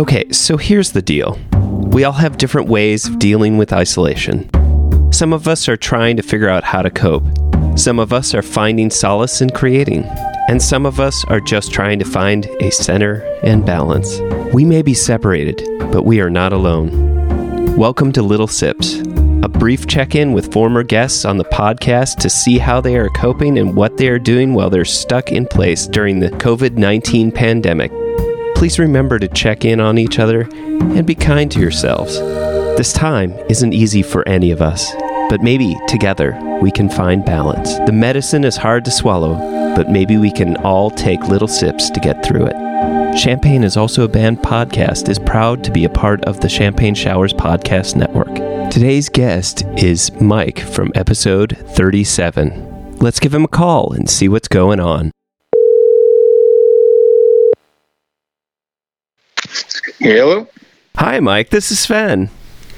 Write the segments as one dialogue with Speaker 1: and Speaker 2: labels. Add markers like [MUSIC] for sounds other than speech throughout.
Speaker 1: Okay, so here's the deal we all have different ways of dealing with isolation. Some of us are trying to figure out how to cope, some of us are finding solace in creating, and some of us are just trying to find a center and balance. We may be separated, but we are not alone. Welcome to Little Sips, a brief check in with former guests on the podcast to see how they are coping and what they are doing while they're stuck in place during the COVID 19 pandemic. Please remember to check in on each other and be kind to yourselves. This time isn't easy for any of us, but maybe together we can find balance. The medicine is hard to swallow, but maybe we can all take little sips to get through it. Champagne is also a band podcast is proud to be a part of the Champagne Showers podcast network. Today's guest is Mike from episode 37. Let's give him a call and see what's going on.
Speaker 2: Hello.
Speaker 1: Hi, Mike. This is Sven.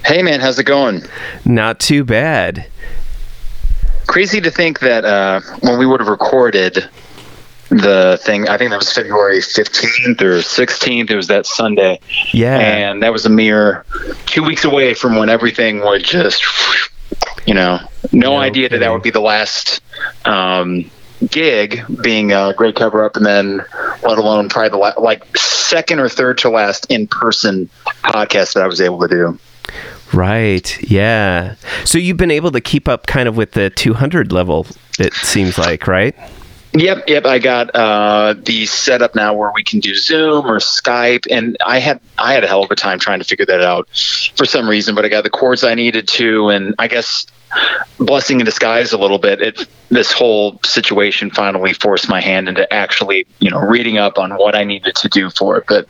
Speaker 2: Hey, man. How's it going?
Speaker 1: Not too bad.
Speaker 2: Crazy to think that uh, when we would have recorded the thing, I think that was February 15th or 16th. It was that Sunday.
Speaker 1: Yeah.
Speaker 2: And that was a mere two weeks away from when everything would just, you know, no,
Speaker 1: No
Speaker 2: idea that that would be the last um, gig being a great cover up and then let alone probably the la- like second or third to last in person podcast that I was able to do.
Speaker 1: Right. Yeah. So you've been able to keep up kind of with the 200 level, it seems like, right?
Speaker 2: Yep, yep. I got uh, the setup now where we can do Zoom or Skype, and I had I had a hell of a time trying to figure that out for some reason. But I got the cords I needed to, and I guess blessing in disguise a little bit. It this whole situation finally forced my hand into actually you know reading up on what I needed to do for it. But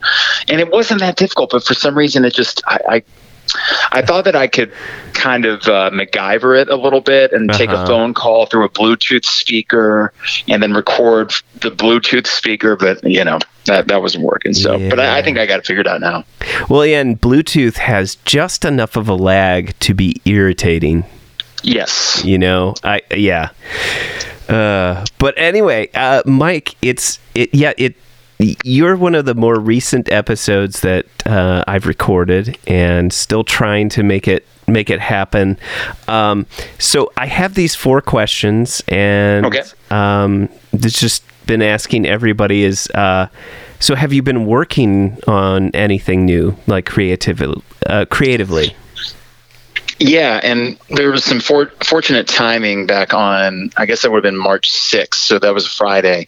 Speaker 2: and it wasn't that difficult, but for some reason it just I. I I thought that I could kind of uh, MacGyver it a little bit and take a
Speaker 1: Uh-huh.
Speaker 2: phone call through a Bluetooth speaker and then record the Bluetooth speaker, but you know that that wasn't working. So, but I, I think I got it figured out now.
Speaker 1: Well, yeah, and Bluetooth has just enough of a lag to be irritating.
Speaker 2: Yes.
Speaker 1: You know, I yeah. Uh, but anyway, uh, Mike, it's it. Yeah, it. You're one of the more recent episodes that uh, I've recorded, and still trying to make it make it happen. Um, so I have these four questions, and
Speaker 2: Okay.
Speaker 1: um, it's just been asking everybody is. Uh, so have you been working on anything new, like creatively? Uh, creatively?
Speaker 2: Yeah, and there was some for- fortunate timing back on, I guess that would have been March 6th, so that was a Friday.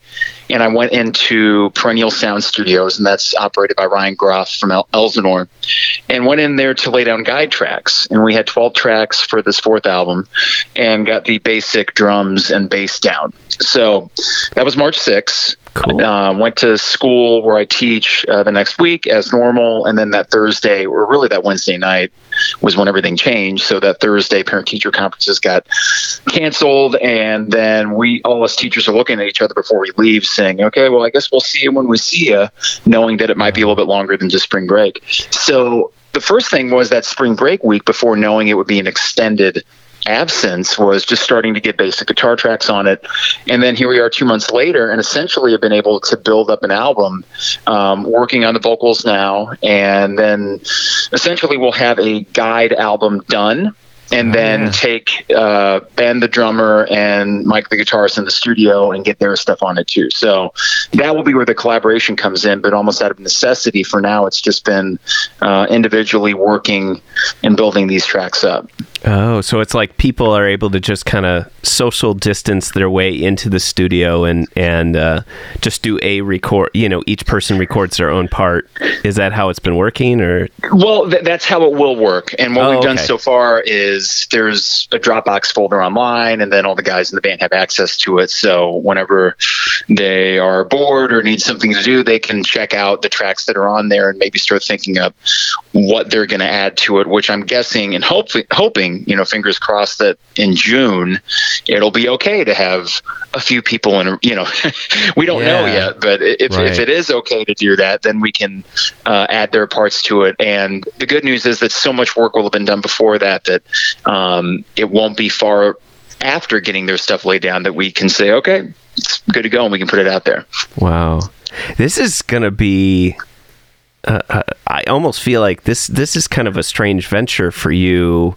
Speaker 2: And I went into Perennial Sound Studios, and that's operated by Ryan Groff from El- Elsinore, and went in there to lay down guide tracks. And we had 12 tracks for this fourth album, and got the basic drums and bass down. So that was March 6th.
Speaker 1: Cool.
Speaker 2: Uh, went to school where I teach uh, the next week as normal, and then that Thursday, or really that Wednesday night, was when everything changed. So that Thursday, parent teacher conferences got canceled, and then we all us teachers are looking at each other before we leave, saying, "Okay, well, I guess we'll see you when we see you," knowing that it might be a little bit longer than just spring break. So the first thing was that spring break week before knowing it would be an extended absence was just starting to get basic guitar tracks on it. And then here we are two months later and essentially have been able to build up an album um, working on the vocals now. And then essentially we'll have a guide album done and
Speaker 1: Oh,
Speaker 2: then
Speaker 1: yeah.
Speaker 2: take uh, Ben the drummer and Mike the guitarist in the studio and get their stuff on it too. So that will be where the collaboration comes in, but almost out of necessity for now, it's just been uh, individually working and building these tracks up.
Speaker 1: Oh, so it's like people are able to just kind of social distance their way into the studio and and uh, just do a record. You know, each person records their own part. Is that how it's been working, or
Speaker 2: Well, th- that's how it will work. And what
Speaker 1: Oh,
Speaker 2: we've done
Speaker 1: okay.
Speaker 2: so far is there's a Dropbox folder online, and then all the guys in the band have access to it. So whenever they are bored or need something to do, they can check out the tracks that are on there and maybe start thinking up what they're going to add to it. Which I'm guessing and hopefully hoping, you know, fingers crossed that in June it'll be okay to have a few people in. You know, [LAUGHS] we don't know yet, but if
Speaker 1: Right.
Speaker 2: if it is okay to do that, then we can uh, add their parts to it. And the good news is that so much work will have been done before that that um, it won't be far after getting their stuff laid down that we can say, okay, it's good to go, and we can put it out there.
Speaker 1: wow? This is gonna be. Uh, uh, I almost feel like this this is kind of a strange venture for you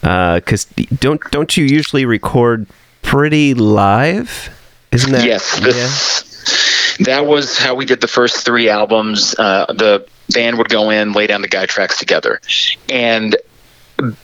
Speaker 1: because uh, don't don't you usually record pretty live? Isn't that
Speaker 2: yes? This, yeah? That was how we did the first three albums. Uh, the band would go in, lay down the guide tracks together, and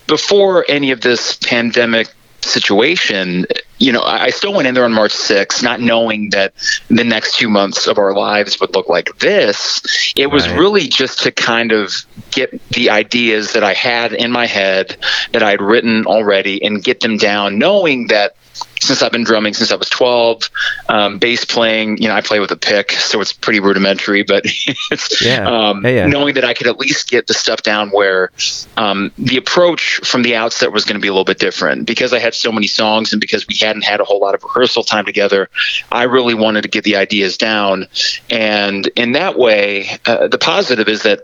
Speaker 2: before any of this pandemic situation, you know, I still went in there on March 6th, not knowing that the next two months of our lives would look like this. It was right. really just to kind of get the ideas that I had in my head that I'd written already and get them down, knowing that since I've been drumming since I was 12. Um, bass playing, you know, I play with a pick, so it's pretty rudimentary, but [LAUGHS] it's yeah. Um, yeah, yeah. knowing that I could at least get the stuff down where um, the approach from the outset was going to be a little bit different because I had so many songs and because we hadn't had a whole lot of rehearsal time together. I really wanted to get the ideas down, and in that way, uh, the positive is that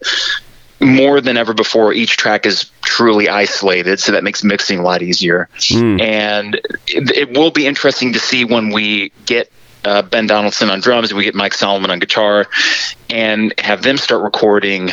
Speaker 2: more than ever before, each track is truly isolated, so that makes mixing a lot easier. Mm. And it, it, will be interesting to see when we get uh, Ben Donaldson on drums, we get Mike Solomon on guitar, and have them start recording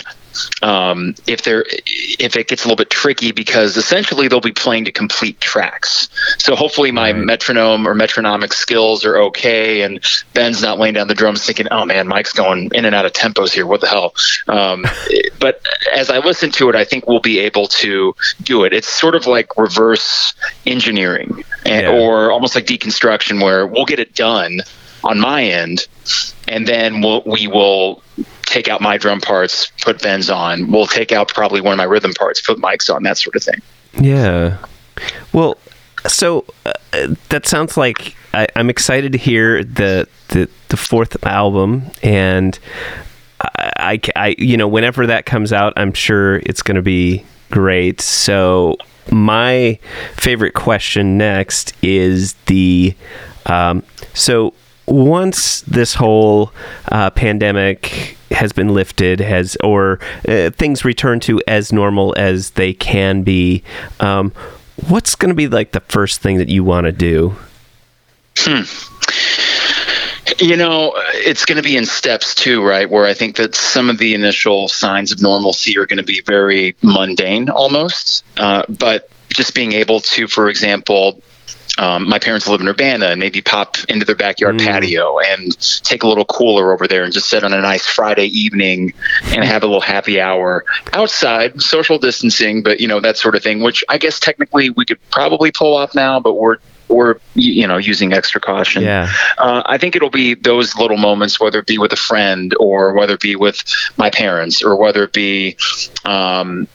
Speaker 2: um, if they're if it gets a little bit tricky because essentially they'll be playing to complete tracks. So hopefully my right. metronome or metronomic skills are okay, and Ben's not laying down the drums thinking, "Oh man, Mike's going in and out of tempos here. What the hell?" Um, [LAUGHS] but as I listen to it, I think we'll be able to do it. It's sort of like reverse engineering, and, yeah. or almost like deconstruction, where we'll get it done on my end, and then we'll, we will take out my drum parts, put Ben's on. We'll take out probably one of my rhythm parts, put Mike's on, that sort of thing.
Speaker 1: Yeah. Well, so uh, that sounds like I, am excited to hear the, the the fourth album, and I, I, I, you know whenever that comes out, I'm sure it's going to be great. So my favorite question next is the um, so once this whole uh, pandemic has been lifted, has or uh, things return to as normal as they can be, um, what's going to be like the first thing that you want to do?
Speaker 2: Hmm. You know, it's going to be in steps too, right? Where I think that some of the initial signs of normalcy are going to be very mundane almost. Uh, but just being able to, for example, um, my parents live in Urbana and maybe pop into their backyard mm. patio and take a little cooler over there and just sit on a nice Friday evening and have a little happy hour outside, social distancing, but you know that sort of thing. Which I guess technically we could probably pull off now, but we're we're you know using extra caution.
Speaker 1: Yeah.
Speaker 2: Uh, I think it'll be those little moments, whether it be with a friend or whether it be with my parents or whether it be um,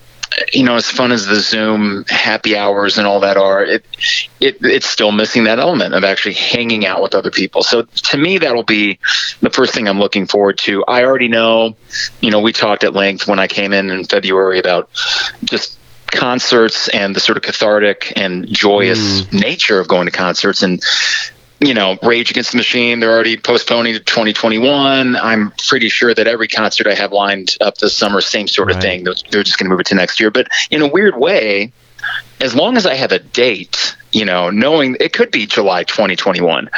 Speaker 2: you know, as fun as the Zoom happy hours and all that are, it, it it's still missing that element of actually hanging out with other people. So to me, that'll be the first thing I'm looking forward to. I already know, you know, we talked at length when I came in in February about just concerts and the sort of cathartic and joyous mm. nature of going to concerts and you know, Rage Against the Machine, they're already postponing to 2021. I'm pretty sure that every concert I have lined up this summer, same sort of right. thing. They're just going to move it to next year. But in a weird way, as long as I have a date, you know, knowing it could be July 2021,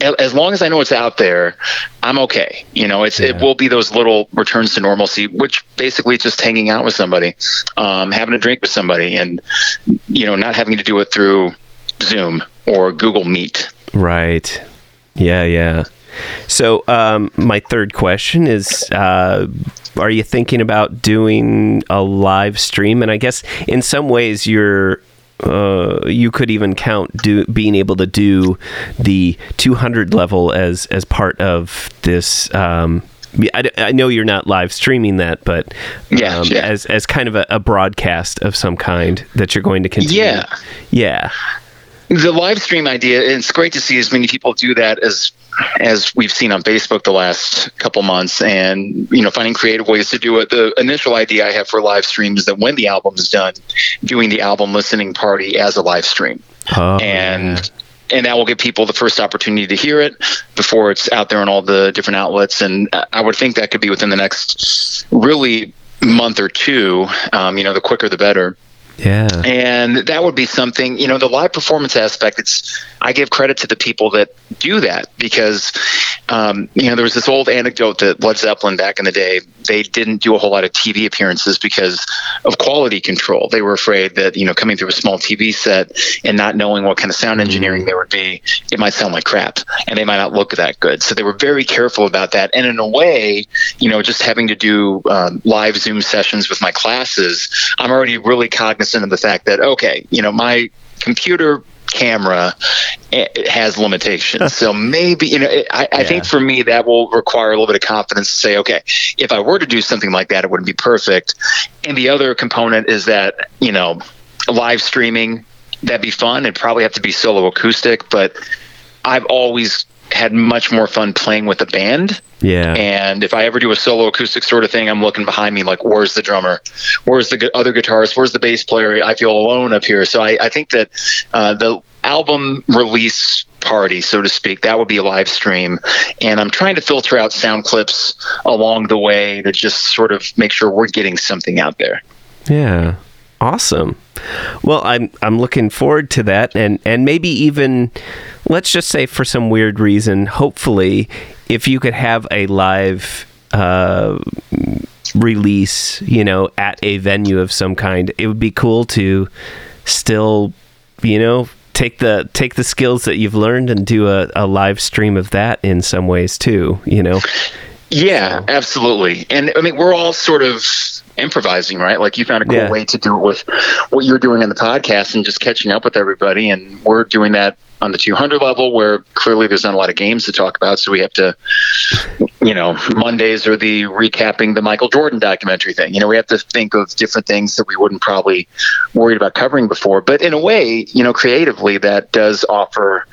Speaker 2: as long as I know it's out there, I'm okay. You know, it's yeah. it will be those little returns to normalcy, which basically it's just hanging out with somebody, um, having a drink with somebody, and you know, not having to do it through Zoom or Google Meet.
Speaker 1: Right. Yeah, yeah. So, um, my third question is uh, Are you thinking about doing a live stream? And I guess in some ways, you're. Uh, you could even count do, being able to do the 200 level as as part of this um, I, I, know you're not live streaming that, but
Speaker 2: yeah, um, yeah.
Speaker 1: as as kind of a, a, broadcast of some kind that you're going to continue.
Speaker 2: Yeah,
Speaker 1: yeah
Speaker 2: the live stream idea it's great to see as many people do that as as we've seen on facebook the last couple months and you know finding creative ways to do it. The initial idea i have for live streams is that when the album is done doing the album listening party as a live stream. Oh, and yeah. and that will give people the first opportunity to hear it before it's out there on all the different outlets. And i would think that could be within the next really month or two um, you know the quicker the better
Speaker 1: Yeah.
Speaker 2: And that would be something, you know, the live performance aspect, it's, I give credit to the people that do that because, um, you know, there was this old anecdote that Led Zeppelin back in the day, they didn't do a whole lot of TV appearances because of quality control. They were afraid that, you know, coming through a small TV set and not knowing what kind of sound engineering there would be, it might sound like crap and they might not look that good. So they were very careful about that. And in a way, you know, just having to do um, live Zoom sessions with my classes, I'm already really cognizant cognizant of the fact that okay, you know, my computer camera eh, has limitations. [LAUGHS] so maybe, you know, I, I think for me that will require a little bit of confidence to say, okay, if I were to do something like that, it wouldn't be perfect. And the other component is that, you know, live streaming, that'd be fun. It'd probably have to be solo acoustic, but I've always had much more fun playing with a band.
Speaker 1: Yeah.
Speaker 2: And if I ever do a solo acoustic sort of thing, I'm looking behind me like, where's the drummer? Where's the other guitarist? Where's the bass player? I feel alone up here. So I, I think that uh, the album release party, so to speak, that would be a live stream. And I'm trying to filter out sound clips along the way to just sort of make sure we're getting something out there.
Speaker 1: Yeah. Awesome. Well, I'm I'm looking forward to that, and and maybe even, let's just say for some weird reason, hopefully, if you could have a live uh, release, you know, at a venue of some kind, it would be cool to still, you know, take the take the skills that you've learned and do a, a live stream of that in some ways too. You know.
Speaker 2: Yeah, absolutely. And I mean, we're all sort of improvising, right? Like you found a cool yeah. way to do it with what you're doing in the podcast and just catching up with everybody. And we're doing that on the 200 level where clearly there's not a lot of games to talk about. So we have to, you know, Mondays are the recapping the Michael Jordan documentary thing. You know, we have to think of different things that we wouldn't probably worried about covering before. But in a way, you know, creatively, that does offer,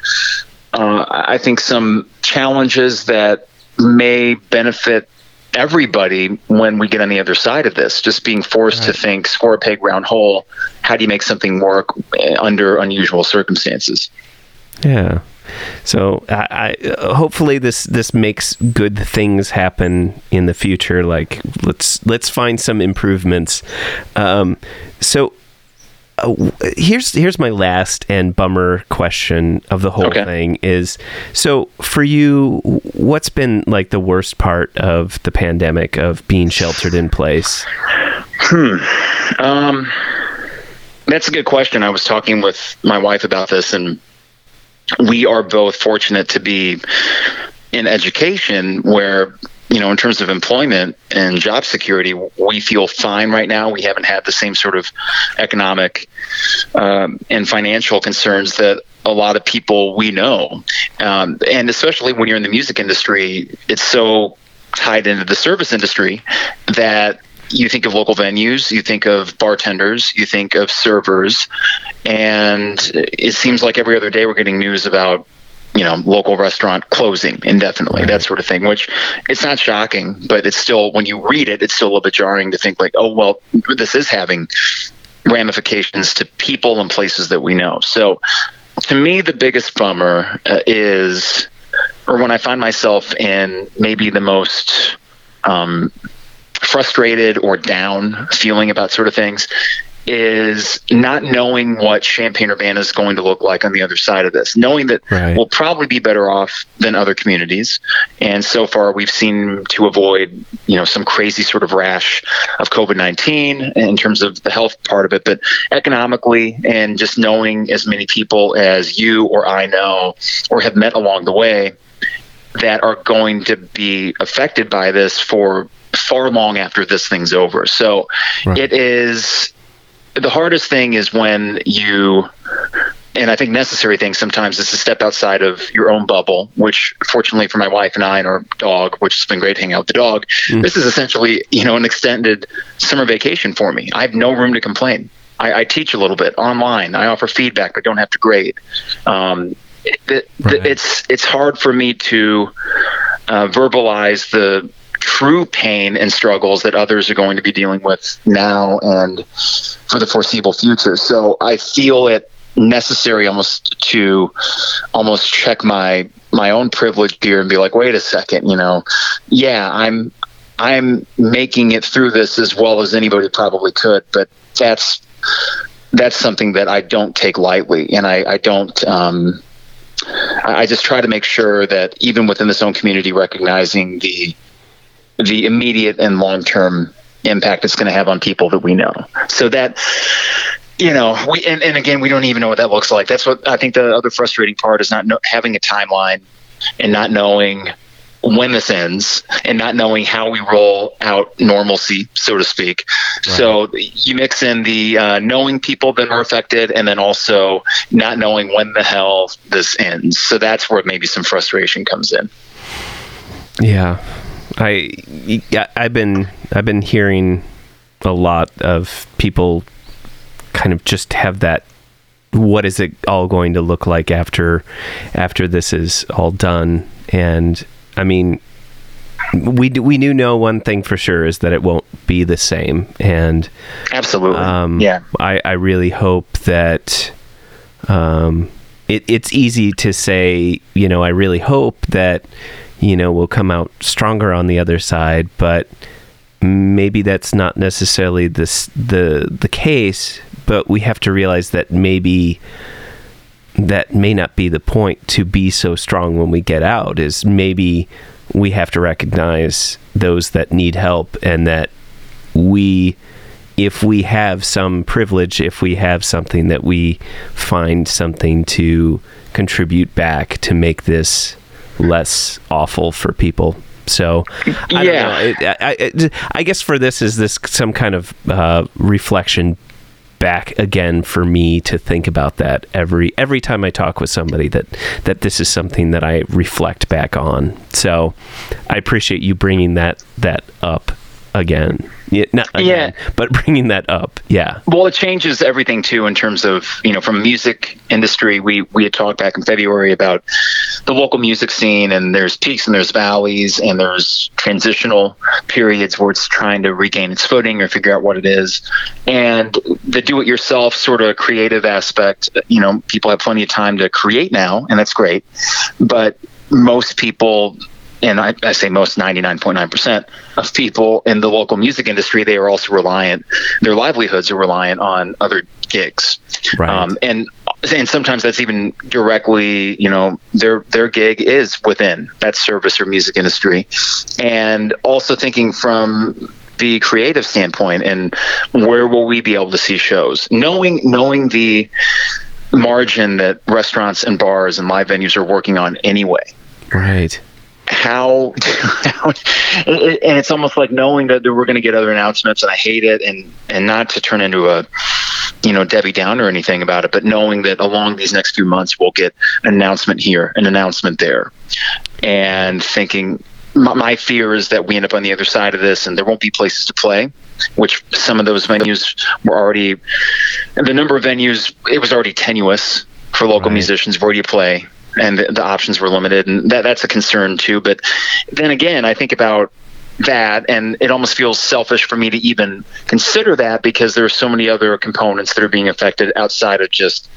Speaker 2: uh, I think, some challenges that may benefit everybody when we get on the other side of this. Just being forced right. to think square a peg round hole. How do you make something work eh, under unusual circumstances?
Speaker 1: Yeah. So I, I, hopefully this this makes good things happen in the future. Like let's let's find some improvements. Um, so uh, here's here's my last and bummer question of the whole okay. thing is so for you what's been like the worst part of the pandemic of being sheltered in place?
Speaker 2: Hmm. Um that's a good question. I was talking with my wife about this and we are both fortunate to be in education where you know, in terms of employment and job security, we feel fine right now. We haven't had the same sort of economic um, and financial concerns that a lot of people we know. Um, and especially when you're in the music industry, it's so tied into the service industry that you think of local venues, you think of bartenders, you think of servers, and it seems like every other day we're getting news about you know, local restaurant closing indefinitely, right. that sort of thing, which it's not shocking, but it's still, when you read it, it's still a little bit jarring to think like, oh, well, this is having ramifications to people and places that we know. So to me, the biggest bummer uh, is, or when I find myself in maybe the most um, frustrated or down feeling about sort of things is not knowing what Champaign Urbana is going to look like on the other side of this, knowing that right. we'll probably be better off than other communities. And so far, we've seen to avoid, you know, some crazy sort of rash of COVID 19 in terms of the health part of it, but economically and just knowing as many people as you or I know or have met along the way that are going to be affected by this for far long after this thing's over. So right. it is the hardest thing is when you and I think necessary thing sometimes is to step outside of your own bubble, which fortunately for my wife and I and our dog, which has been great hanging out with the dog, mm. this is essentially, you know, an extended summer vacation for me. I have no room to complain. I, I teach a little bit online. I offer feedback, but don't have to grade. Um, it, right. it's it's hard for me to uh, verbalize the true pain and struggles that others are going to be dealing with now and for the foreseeable future. So I feel it necessary almost to almost check my my own privilege here and be like, wait a second, you know, yeah, I'm I'm making it through this as well as anybody probably could, but that's that's something that I don't take lightly, and I, I don't. Um, I just try to make sure that even within this own community, recognizing the the immediate and long term impact it's going to have on people that we know. So that you know, we and, and again, we don't even know what that looks like. That's what I think the other frustrating part is not know, having a timeline and not knowing when this ends and not knowing how we roll out normalcy, so to speak. Right. So you mix in the uh, knowing people that are affected and then also not knowing when the hell this ends. So that's where maybe some frustration comes in.
Speaker 1: Yeah. I I've been I've been hearing a lot of people kind of just have that what is it all going to look like after after this is all done and I mean, we we do know one thing for sure is that it won't be the same, and
Speaker 2: absolutely, um, yeah.
Speaker 1: I I really hope that. Um, it, it's easy to say, you know, I really hope that, you know, we'll come out stronger on the other side, but maybe that's not necessarily this the the case. But we have to realize that maybe that may not be the point to be so strong when we get out is maybe we have to recognize those that need help and that we if we have some privilege if we have something that we find something to contribute back to make this less awful for people. So I yeah. I, I, I, guess for this is this some kind of uh, reflection back again for me to think about that every every time I talk with somebody that that this is something that I reflect back on. So I appreciate you bringing that that up again. Yeah, not again, yeah. but [LAUGHS] bringing that up. Yeah.
Speaker 2: Well, it changes everything too in terms of you know from music industry. We we had talked back in February about the local music scene, and there's peaks and there's valleys, and there's transitional periods where it's trying to regain its footing or figure out what it is. And the do-it-yourself sort of creative aspect, you know, people have plenty of time to create now, and that's great. But most people and I, I say most 99.9% of people in the local music industry, they are also reliant, their livelihoods are reliant on other gigs. Right. Um, and and sometimes that's even directly, you know, their their gig is within that service or music industry. And also thinking from the creative standpoint and where will we be able to see shows? Knowing knowing the margin that restaurants and bars and live venues are working on anyway.
Speaker 1: Right
Speaker 2: how, how and it's almost like knowing that we're going to get other announcements and I hate it and and not to turn into a you know Debbie Downer or anything about it but knowing that along these next few months we'll get an announcement here an announcement there and thinking my, my fear is that we end up on the other side of this and there won't be places to play which some of those venues were already the number of venues it was already tenuous for local right. musicians where do you play and the, options were limited, and that that's a concern too. But then again, I think about that and it almost feels selfish for me to even consider that because there are so many other components that are being affected outside of just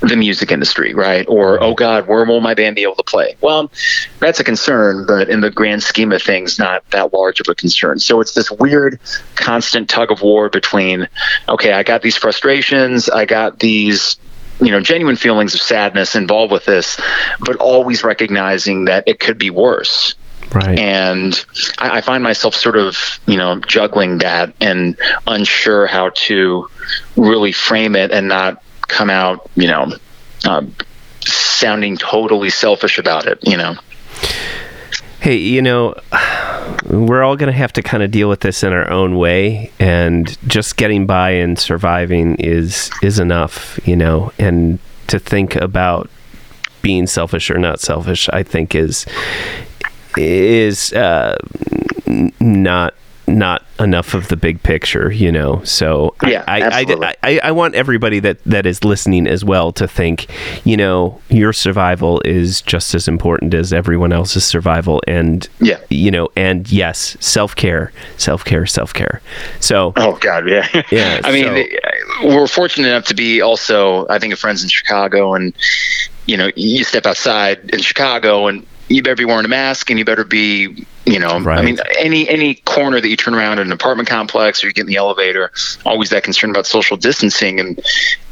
Speaker 2: the music industry, right? Or, oh God, where will my band be able to play? Well, that's a concern, but in the grand scheme of things, not that large of a concern. So it's this weird, constant tug of war between, okay, I got these frustrations, I got these you know genuine feelings of sadness involved with this but always recognizing that it could be worse.
Speaker 1: Right.
Speaker 2: And I, I, find myself sort of you know juggling that and unsure how to really frame it and not come out you know uh, sounding totally selfish about it you know
Speaker 1: hey you know [SIGHS] we're all going to have to kind of deal with this in our own way and just getting by and surviving is is enough you know? And to think about being selfish or not selfish i think is is uh, not not enough of the big picture, you know. So
Speaker 2: yeah, I,
Speaker 1: I, I, I, want everybody that, that is listening as well to think, you know, your survival is just as important as everyone else's survival, and
Speaker 2: yeah,
Speaker 1: you know, and yes, self care, self care, self care. So
Speaker 2: oh god, yeah, [LAUGHS]
Speaker 1: yeah.
Speaker 2: I mean, so, we're fortunate enough to be also, I think, of friends in Chicago, and you know, you step outside in Chicago and you better be wearing a mask and you better be You know,
Speaker 1: Right.
Speaker 2: I mean, any any corner that you turn around in an apartment complex or you get in the elevator, always that concern about social distancing. And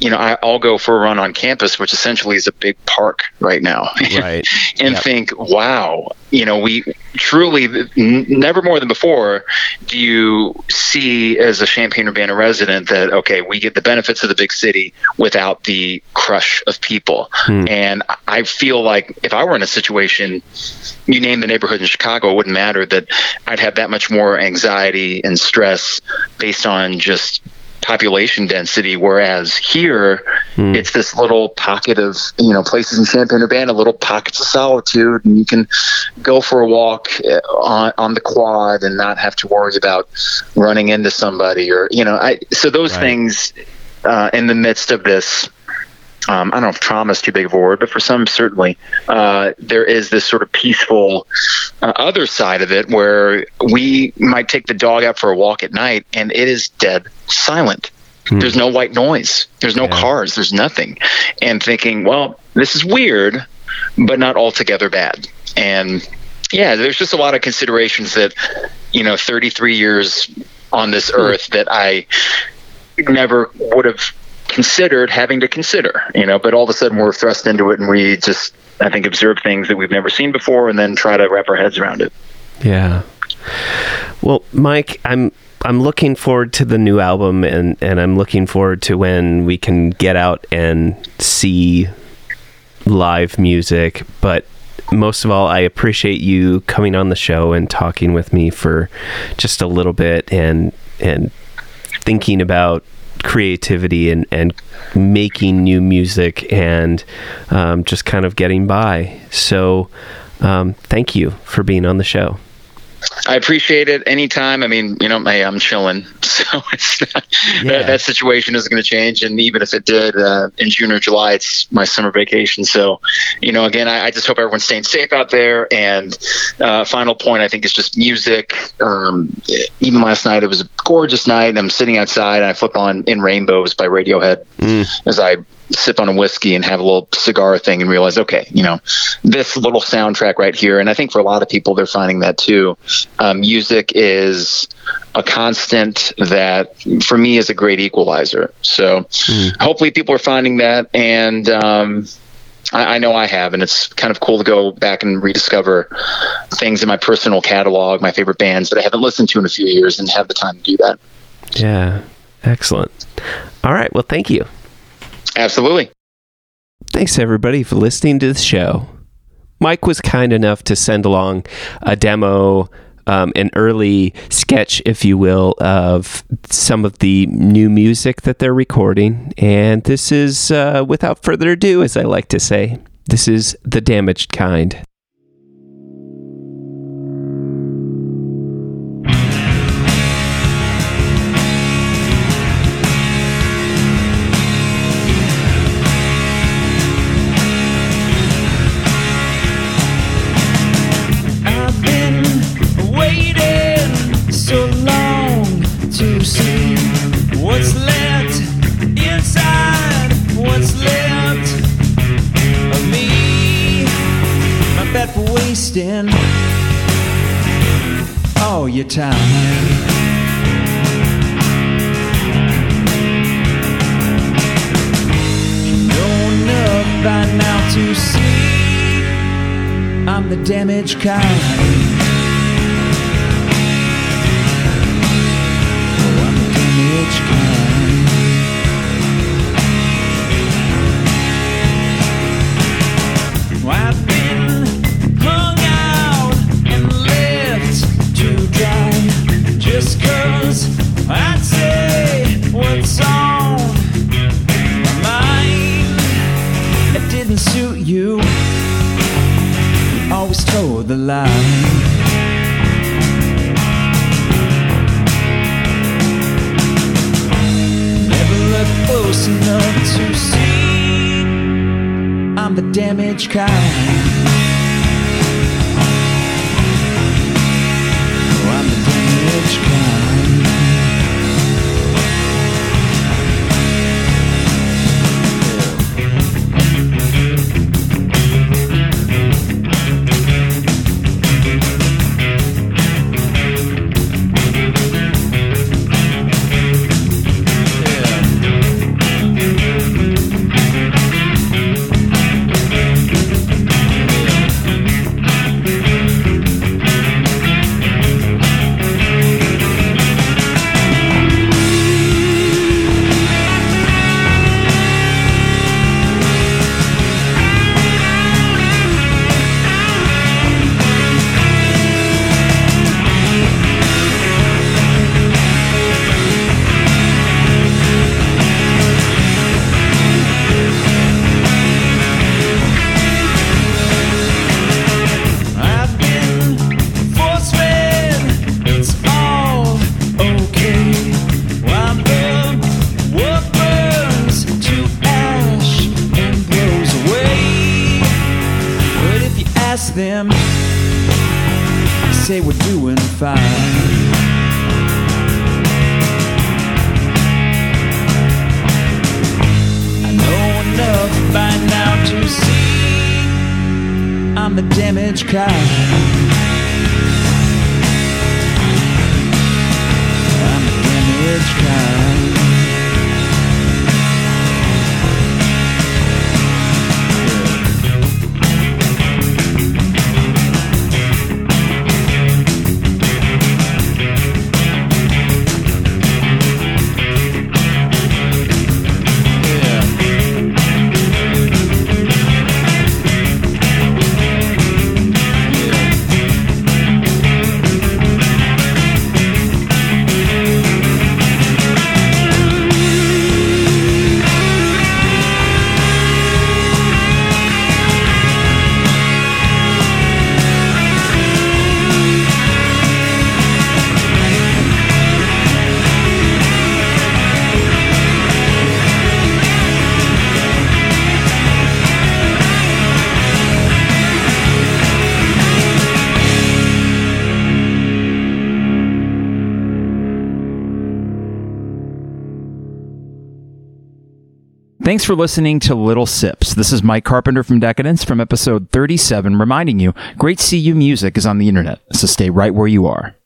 Speaker 2: you know, I, I'll go for a run on campus, which essentially is a big park right now, [LAUGHS]
Speaker 1: Right.
Speaker 2: and
Speaker 1: Yep.
Speaker 2: think, wow, you know, we truly n- never more than before do you see as a Champaign Urbana resident that okay, we get the benefits of the big city without the crush of people.
Speaker 1: Hmm.
Speaker 2: And I feel like if I were in a situation, you name the neighborhood in Chicago, it wouldn't matter that I'd have that much more anxiety and stress based on just population density whereas here
Speaker 1: Hmm.
Speaker 2: it's this little pocket of you know places in champaign urbana little pockets of solitude and you can go for a walk uh, on, on the quad and not have to worry about running into somebody or you know i so those
Speaker 1: Right.
Speaker 2: things uh, in the midst of this um, I don't know if trauma is too big of a word, but for some, certainly, uh, there is this sort of peaceful uh, other side of it where we might take the dog out for a walk at night and it is dead silent.
Speaker 1: Hmm.
Speaker 2: There's no white noise, there's no
Speaker 1: Yeah.
Speaker 2: cars, there's nothing. And thinking, well, this is weird, but not altogether bad. And yeah, there's just a lot of considerations that, you know, 33 years on this earth that I never would have considered having to consider, you know, but all of a sudden we're thrust into it and we just, I think, observe things that we've never seen before and then try to wrap our heads around it.
Speaker 1: Yeah. Well, Mike, I'm I'm looking forward to the new album and and I'm looking forward to when we can get out and see live music, but most of all, I appreciate you coming on the show and talking with me for just a little bit and and thinking about creativity and, and making new music and um, just kind of getting by. So, um, thank you for being on the show.
Speaker 2: I appreciate it anytime. I mean, you know, hey, I'm chilling, [LAUGHS] so it's not,
Speaker 1: Yeah.
Speaker 2: that, that situation isn't going to change. And even if it did uh, in June or July, it's my summer vacation. So, you know, again, I, I just hope everyone's staying safe out there. And uh, final point, I think, is just music. Um, even last night, it was a gorgeous night. I'm sitting outside, and I flip on "In Rainbows" by Radiohead
Speaker 1: Mm.
Speaker 2: as I sip on a whiskey and have a little cigar thing and realize, okay, you know, this little soundtrack right here. And I think for a lot of people, they're finding that too. Um, music is a constant that for me is a great equalizer. So hopefully people are finding that. And, um, I, I know I have, and it's kind of cool to go back and rediscover things in my personal catalog, my favorite bands that I haven't listened to in a few years, and have the time to do that.
Speaker 1: Yeah. Excellent. All right. Well, thank you.
Speaker 2: Absolutely.
Speaker 1: Thanks, everybody, for listening to the show. Mike was kind enough to send along a demo, um, an early sketch, if you will, of some of the new music that they're recording. And this is, uh, without further ado, as I like to say, this is The Damaged Kind.
Speaker 3: Damaged kind. Thanks for listening to Little Sips. This is Mike Carpenter from Decadence from episode 37, reminding you great CU music is on the internet, so stay right where you are.